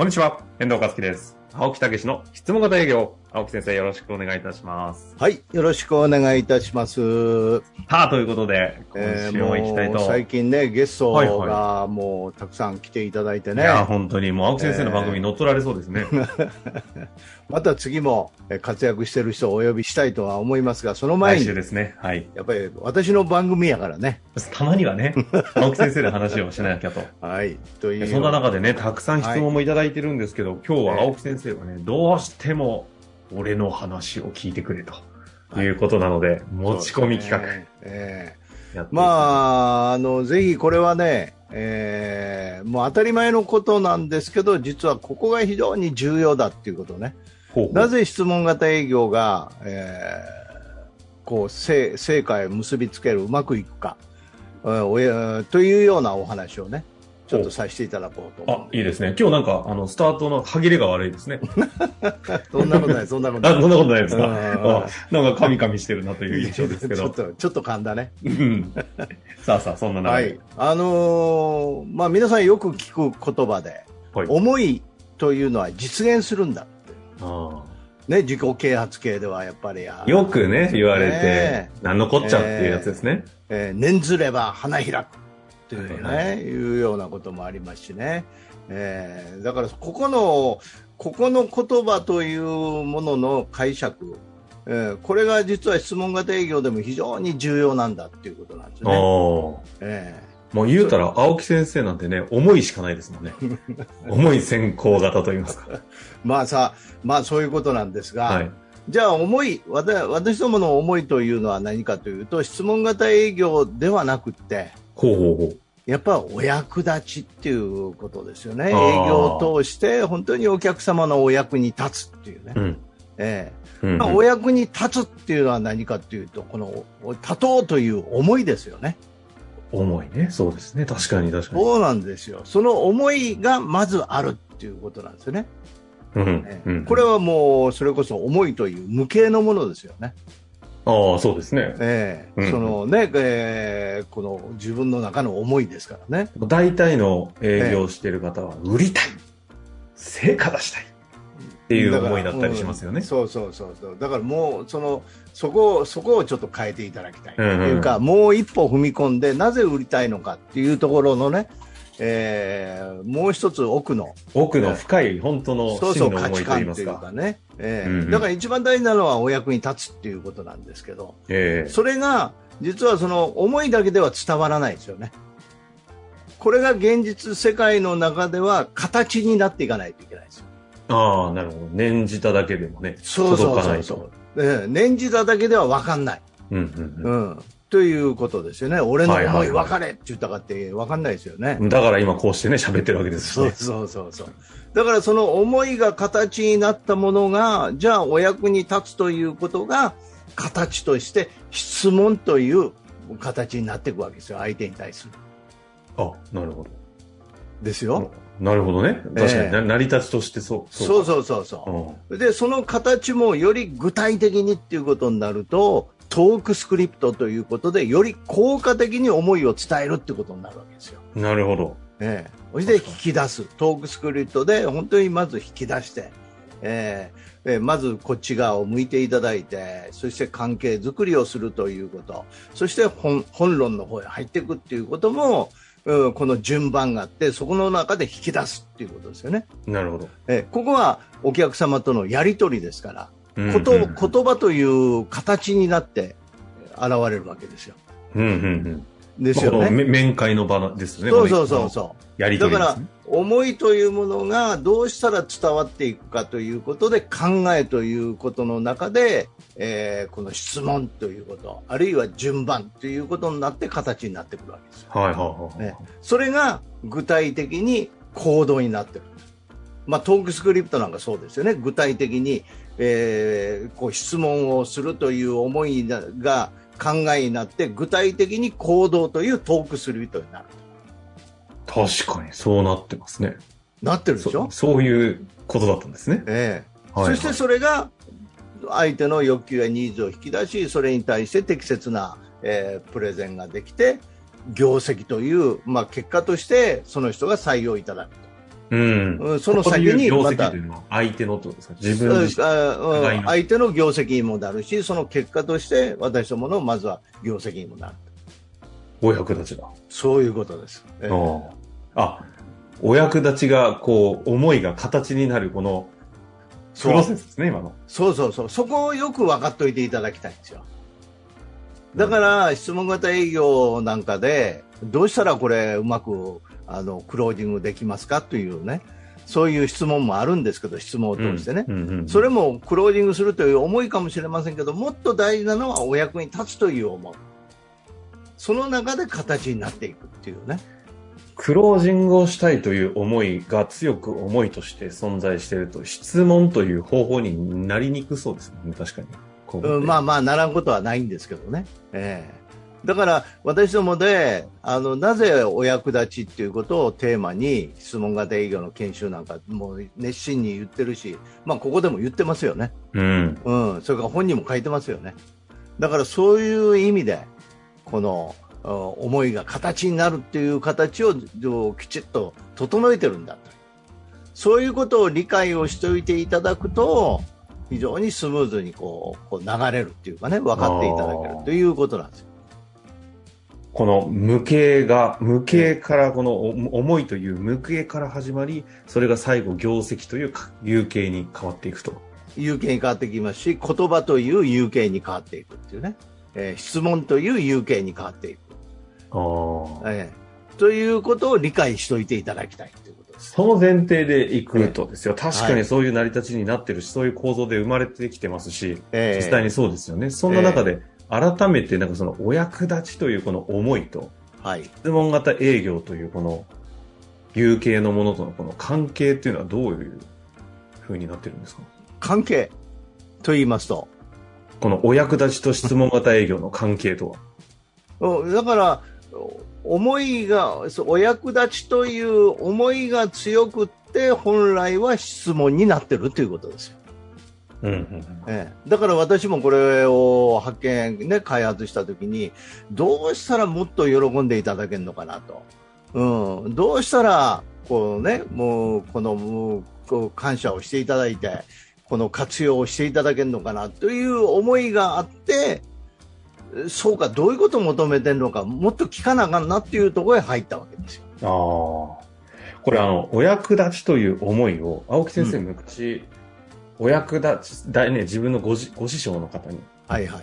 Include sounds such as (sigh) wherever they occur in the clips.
こんにちは、遠藤和樹です。青木武の質問型営業。青木先生、よろしくお願いいたします。はい、よろしくお願いいたします。さあ、ということで、今えー週も行きたいと。もう最近ね、ゲストはいがもうたくさん来ていただいてね、いや、本当にもう青木先生の番組に乗っ取られそうですね。(laughs) また次もえー活躍してる人をお呼びしたいとは思いますが、その前来に、週ですね。はい。やっぱり私の番組やからね。たまにはね、(laughs) 青木先生で話をしなきゃと。はい、という。そんな中でね、たくさん質問もいただいてるんですけど、今日は青木先生がね、どうしても俺の話を聞いてくれと。い。うことなので、持ち込み企画。ねえ。ーまあ、あの、ぜひこれはね、えーもう当たり前のことなんですけど、実はここが非常に重要だっていうことね。ほうほう。なぜ質問型営業が、えーこう成成果へ結びつける、うまくいくか、えーというようなお話をね、ちょっとさせていただこうと思あ、いいですね。今日なんか、あの、スタートの歯切れが悪いですね。う。(laughs) そんなことない、そんなことあ、ない。そんなことないですか？うんあなんか、カミカミしてるなという印象ですけど。(laughs) ちょっと、ちょっと噛んだね。うん。さあさあ、そんな中で。はい。あのーまあ皆さんよく聞く言葉で、はい思いというのは実現するんだって。あね、自己啓発系ではやっぱり。ああよくね、言われてね、なんのこっちゃっていうやつですね。えー念ずれば花開くというね、はいはいいうようなこともありますしね、えーだからここのここの言葉というものの解釈、えーこれが実は質問型営業でも非常に重要なんだっていうことなんですね。えもう言うたら、青木先生なんてね、思いしかないですもんね。(laughs) 思い先行型と言いますか。ー (laughs) まあさ、まあそういうことなんですが、はい。じゃあ思い私どもの思いというのは何かというと質問型営業ではなくってほうほうほう。やっぱお役立ちっていうことですよね。営業を通して本当にお客様のお役に立つっていうね。うん。えうんえまあお役に立つっていうのは何かっていうと、この立とうという思いですよね。重いね。そうですね。確かに確かに。そうなんですよ。その思いがまずあるっていうことなんですよね。うんええうん。これはもうそれこそ思いという無形のものですよね。ああ、そうですね。ええうんそのね、ええこの自分の中の思いですからね。大体の営業してる方は、売りたい。成果出したい。っていう思いだったりしますよねうん。そうそうそうそう。だからもうそのそこをそこをちょっと変えていただきたいってうんうんいうか、もう一歩踏み込んでなぜ売りたいのかっていうところのね、えーもう一つ奥の奥の深い本当のそうそう真の思い価値観というか。ね、えーうんうんだから一番大事なのはお役に立つっていうことなんですけど、ええそれが実はその思いだけでは伝わらないですよね。これが現実世界の中では形になっていかないといけないですよ。ああ、なるほど。念じただけでもね、そうそう届かないと。そうそう。ええ念じただけでは分かんない。うんうんうん。ということですよね。俺の思はい分かれって言ったかって分かんないですよね。うん。だから今こうしてね、喋ってるわけですよね。そうそうそうそう。だからその思いが形になったものが、じゃあお役に立つということが、形として質問という形になっていくわけですよ。相手に対する。あ、なるほど。ですよ。なるほどね。確かに、成り立ちとしてそう。そううそうそうそか。う。で、その形もより具体的にっていうことになると、トークスクリプトということで、より効果的に思いを伝えるってことになるわけですよ。うん。なるほど。ええ、そして引き出す、トークスクリプトで本当にまず引き出して、ええええまずこっち側を向いていただいて、そして関係づくりをするということ、そして本本論の方へ入っていくっていうことも、うんこの順番があって、そこの中で引き出すっていうことですよね。なるほど。ええここはお客様とのやり取りですから、うんことうん言葉という形になって現れるわけですよ。うんうんうん。ですよね。面会の場ですよね。そうそうそうう。そう。やりとだから。思いというものがどうしたら伝わっていくかということで考えということの中で、えーこの質問ということあるいは順番ということになって形になってくるわけですよ、はいはいはい。ね、それが具体的に行動になってる、まあ、トークスクリプトなんかそうですよね具体的に、えーこう質問をするという思いが考えになって具体的に行動というトークスクリプトになる確かにそうなってますね。なってるでしょ？そそういうことだったんですね。ええはいはいそしてそれが相手の欲求やニーズを引き出しそれに対して適切な、えープレゼンができて業績という、まあ、結果としてその人が採用いただくうん。うんその先に業また相手のとですか？自分自相手の業績にもなるし、その結果として私どものまずは業績にもなる。お役立ちだ。そういうことです。ええああ、お役立ちが、こう、思いが形になる、この、プそうロセスですね、今の。そうそうそう。そこをよく分かっておいていただきたいんですよ。だから、質問型営業なんかで、どうしたらこれうまく、あの、クロージングできますかというね、そういう質問もあるんですけど、質問を通してね。それもクロージングするという思いかもしれませんけど、もっと大事なのはお役に立つという思い。その中で形になっていくっていうね。クロージングをしたいという思いが強く思いとして存在していると、質問という方法になりにくそうですね、確かに。うん、まあまあ、ならんことはないんですけどね。ええだから、私どもで、あの、なぜお役立ちっていうことをテーマに、質問型営業の研修なんか、もう熱心に言ってるし、まあ、ここでも言ってますよね。うん。うん、それから本人も書いてますよね。だから、そういう意味で、この、あ思いが形になるっていう形ををきちっと整えてるんだと。そういうことを理解をしておいていただくと、非常にスムーズにこうこう流れるっていうかね、分かっていただけるということなんですよ。この無形が、無形からこのお思いという無形から始まり、それが最後業績というか有形に変わっていくと。有形に変わってきますし、言葉という有形に変わっていくっていうね、えー質問という有形に変わっていく、ああ。えーということを理解しておいていただきたいということです。その前提でいくとですよ。確かはいにそういう成り立ちになってるし、そういう構造で生まれてきてますし、えー実際にそうですよね。そんな中で、改めてなんかそのお役立ちというこの思いと、はい質問型営業というこの有形のものとのこの関係っていうのはどういう風になってるんですか？関係と言いますと、このお役立ちと質問型営業の関係とは？うんだから、思いが、お役立ちという思いが強くって、本来は質問になってるということですよ。うんうんええだから私もこれを発見、ね、開発したときに、どうしたらもっと喜んでいただけるのかなと。うん、どうしたら、こうね、もう、この、もうこう感謝をしていただいて、この活用をしていただけるのかなという思いがあって、そうか、どういうことを求めてるのか、もっと聞かなあかんなっていうところへ入ったわけですよ。ああ。これあの、お役立ちという思いを、青木先生うん昔、お役立ち、だね、自分のごじご師匠の方に、はいはい。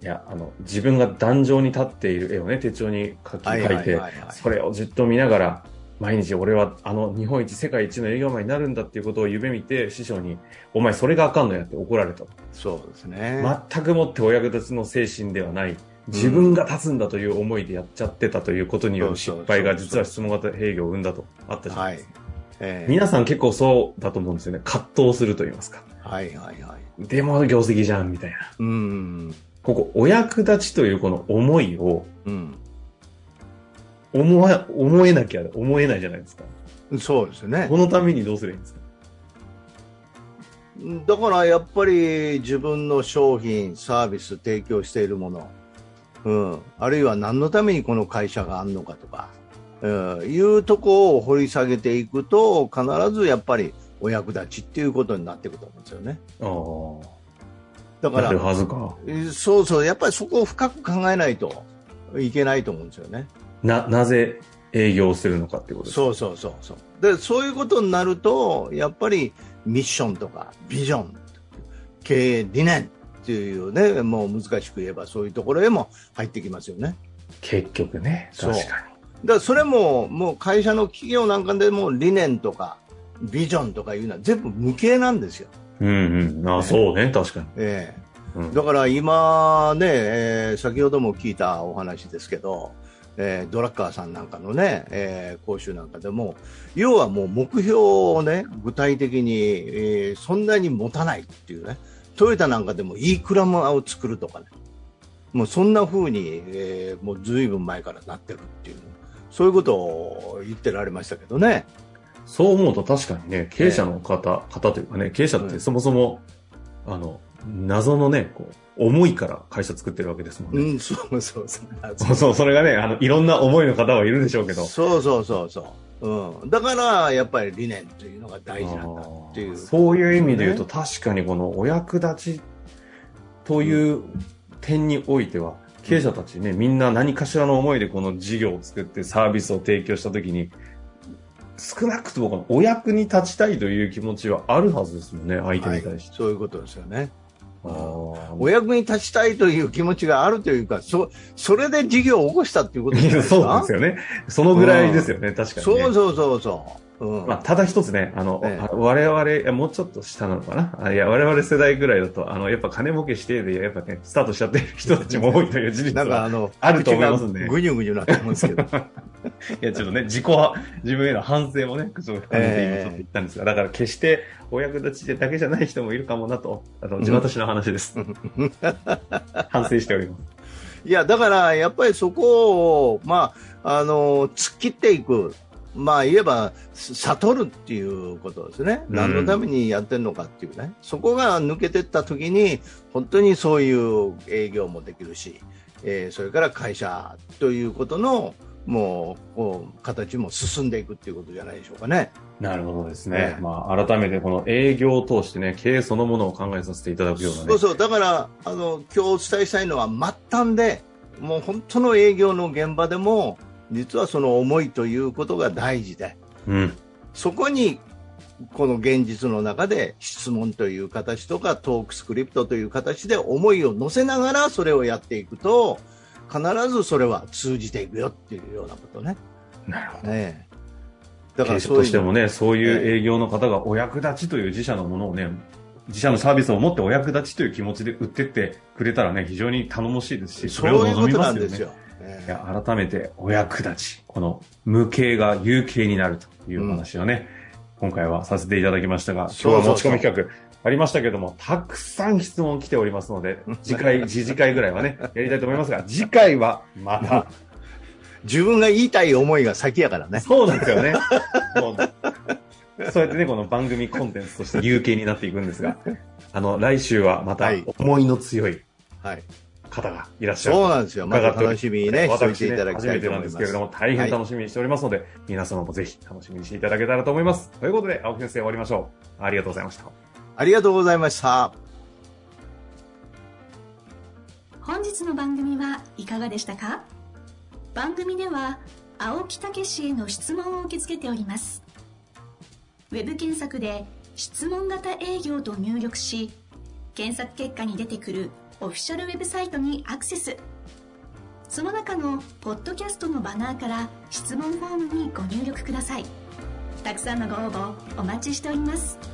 いや、あの、自分が壇上に立っている絵をね、手帳に書き、はい書いてそれをじっと見ながら、毎日俺はあの日本一世界一の営業マンになるんだっていうことを夢見て師匠に、お前それがあかんのやって怒られた。そうですね。全くもってお役立ちの精神ではない。自分が立つんだという思いでやっちゃってたということによる失敗が実は質問型営業を生んだとあったじゃなはいいですか。。ええ皆さん結構そうだと思うんですよね。葛藤すると言いますか。はいはいはい。でも業績じゃん、みたいな。うん。ここ、お役立ちというこの思いをうん。思わ、思えなきゃ思えないじゃないですか。そうですねこ。のためにどうすればいいんですか？だからやっぱり自分の商品、サービス提供しているもの、うん、あるいは何のためにこの会社があるのかとか、うん、いうとこを掘り下げていくと必ずやっぱりお役立ちっていうことになっていくと思うんですよね。だ。からなるはずか。えそうそう、やっぱりそこを深く考えないといけないと思うんですよね。な、なぜ営業するのかっていうことそうそうそうそう。で、そういうことになると、やっぱりミッションとかビジョン、経営理念っていうね、もう難しく言えばそういうところへも入ってきますよね。結局ね。確かだそれももう会社の企業なんかでも理念とかビジョンとかいうのは全部無形なんですよ。に。うんうん。ああ、そうね。確かに。ええうんだから今ね、えー先ほども聞いたお話ですけど、えードラッカーさんなんかのね、えー講習なんかでも、要はもう目標をね、具体的に、えーそんなに持たないっていうね、トヨタなんかでもいい車を作るとかね、もうそんな風に、えーもうずいぶん前からなってるっていう、そういうことを言ってられましたけどね。そう思うと確かにね、経営者の方、方というかね、経営者ってそもそも、あの、謎のね、こう、思いから会社作ってるわけですもんね。うん、そうそうそう。そ (laughs) うそう、それがね、あの、いろんな思いの方はいるでしょうけど、そうそうそうそう。うん、だからやっぱり理念というのが大事なんだっていう。そういう意味で言うと、確かにこのお役立ちという点においては、経営者たちね、みんな何かしらの思いでこの事業を作ってサービスを提供したときに、少なくともお役に立ちたいという気持ちはあるはずですもんね、相手に対して。はい、そういうことですよね。お役に立ちたいという気持ちがあるというか、そ、それで事業を起こしたっていうことですか？(laughs) そうですよね。そのぐらいですよね、うん、確かに、ね、そうそうそうそう。うん、まあ、ただ一つね、あの、ええ、我々、もうちょっと下なのかな？いや、我々世代ぐらいだと、あの、やっぱ金儲けしてで、やっぱね、スタートしちゃってる人たちも多いという事実はあの、あると思いますんで。ぐにゅぐにゅなと思うんですけど。(laughs) いや、ちょっとね、自己、自分への反省もね、口を含めて今ちょっと言ったんですが、だから決してお役立ちだけじゃない人もいるかもなと、あの、地元市の話です。(laughs) 反省しております。いや、だから、やっぱりそこを、まあ、あの、突っ切っていく。まあ言えば悟るっていうことですね、何のためにやってるのかっていうね、そこが抜けていったときに、本当にそういう営業もできるし、えー、それから会社ということのもうこう形も進んでいくっていうことじゃないでしょうかね。なるほどですね。ねまあ、改めてこの営業を通してね、経営そのものを考えさせていただくようなね。そうそう、だから、あの、今日お伝えしたいのは末端で、もう本当の営業の現場でも、実はその思いということが大事で、うん、そこにこの現実の中で質問という形とかトークスクリプトという形で思いを乗せながらそれをやっていくと必ずそれは通じていくよっていうようなことね。なるほど。ね、だからそうとしてもね、そういう営業の方がお役立ちという自社のものをね、自社のサービスを持ってお役立ちという気持ちで売ってってくれたらね、非常に頼もしいですし、それを望みますよね。いや改めてお役立ち、この無形が有形になるという話をね、うん、今回はさせていただきましたが、今日は持ち込み企画ありましたけども、たくさん質問来ておりますので、次回、(laughs) 次回ぐらいはね、やりたいと思いますが、(laughs) 次回はまた。自分が言いたい思いが先やからね。そうなんですよね。そうやってね、この番組コンテンツとして有形になっていくんですが、あの、来週はまた思いの強い、はい。方がいらっしゃる。そうなんですよ。また楽しみにね、していていただきたいと思います。初めてなんですけれども、大変楽しみにしておりますので、はい、皆様もぜひ楽しみにしていただけたらと思います。ということで、青木先生終わりましょう。ありがとうございました。ありがとうございました。本日の番組はいかがでしたか？番組では、青木武氏への質問を受け付けております。ウェブ検索で、質問型営業と入力し、検索結果に出てくるオフィシャルウェブサイトにアクセス。その中のポッドキャストのバナーから質問フォームにご入力ください。たくさんのご応募お待ちしております。